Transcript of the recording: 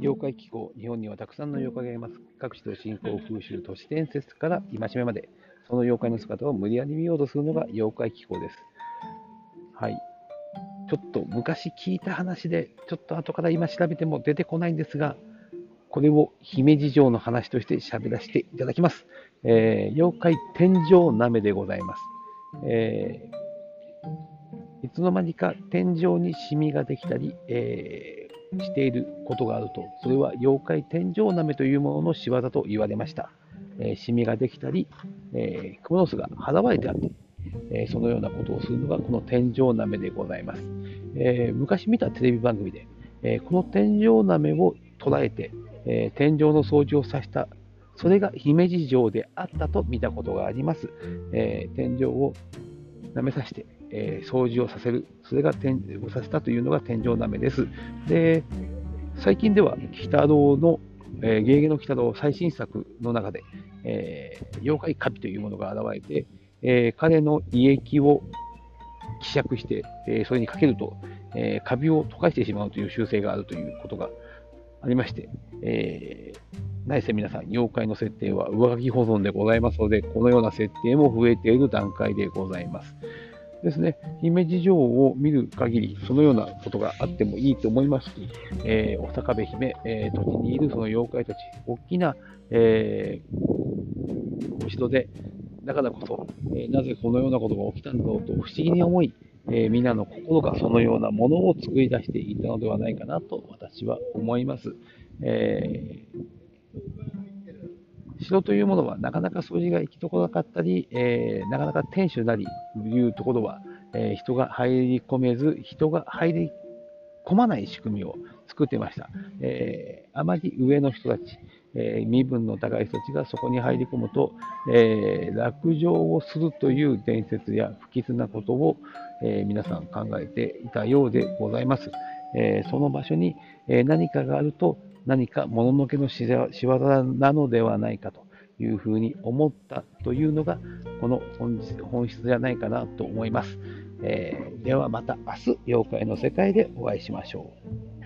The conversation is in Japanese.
妖怪気候、日本にはたくさんの妖怪がいます。各地の信仰風習、都市伝説から戒めまで、その妖怪の姿を無理やり見ようとするのが妖怪気候です。はい。ちょっと昔聞いた話で、ちょっと後から今調べても出てこないんですが、これを姫路城の話として喋らせていただきます。えー、妖怪天井なめでございます。えー、いつの間にか天井にシミができたり、えーしていることがあると、それは妖怪天井なめというものの仕業と言われました。えー、シミができたり、えー、クモの巣が払われてあったり、えー、そのようなことをするのがこの天井なめでございます。えー、昔見たテレビ番組で、え、この天井なめを捉えて、え、天井の掃除をさせた、それが姫路城であったと見たことがあります。え、天井を舐めさせて、えー、掃除をさせる、それが天をさせたというのが天井なめです。で、最近では、北郎の、えー、ゲーゲの北郎最新作の中で、えー、妖怪カビというものが現れて、えー、彼の胃液を希釈して、え、それにかけると、え、カビを溶かしてしまうという習性があるということがありまして、えー、何せ皆さん、妖怪の設定は上書き保存でございますので、このような設定も増えている段階でございます。ですね、姫路城を見る限り、そのようなことがあってもいいと思いますし、えー、お坂部姫、えー、土地にいるその妖怪たち、大きな、えー、お城で、だからこそ、えー、なぜこのようなことが起きたんだろうと不思議に思い、えー、皆の心がそのようなものを作り出していたのではないかなと私は思います。えー、城というものはなかなか掃除が行き届かなかったり、えー、なかなか天守なりというところは、え人が入り込めず、人が入り込まない仕組みを作ってました。えあまり上の人たち、え身分の高い人たちがそこに入り込むと、え落城をするという伝説や不吉なことを、え皆さん考えていたようでございます。えその場所に、え何かがあると何かもののけの仕業なのではないかというふうに思ったというのがこの本質じゃないかなと思います。えー、ではまた明日、妖怪の世界でお会いしましょう。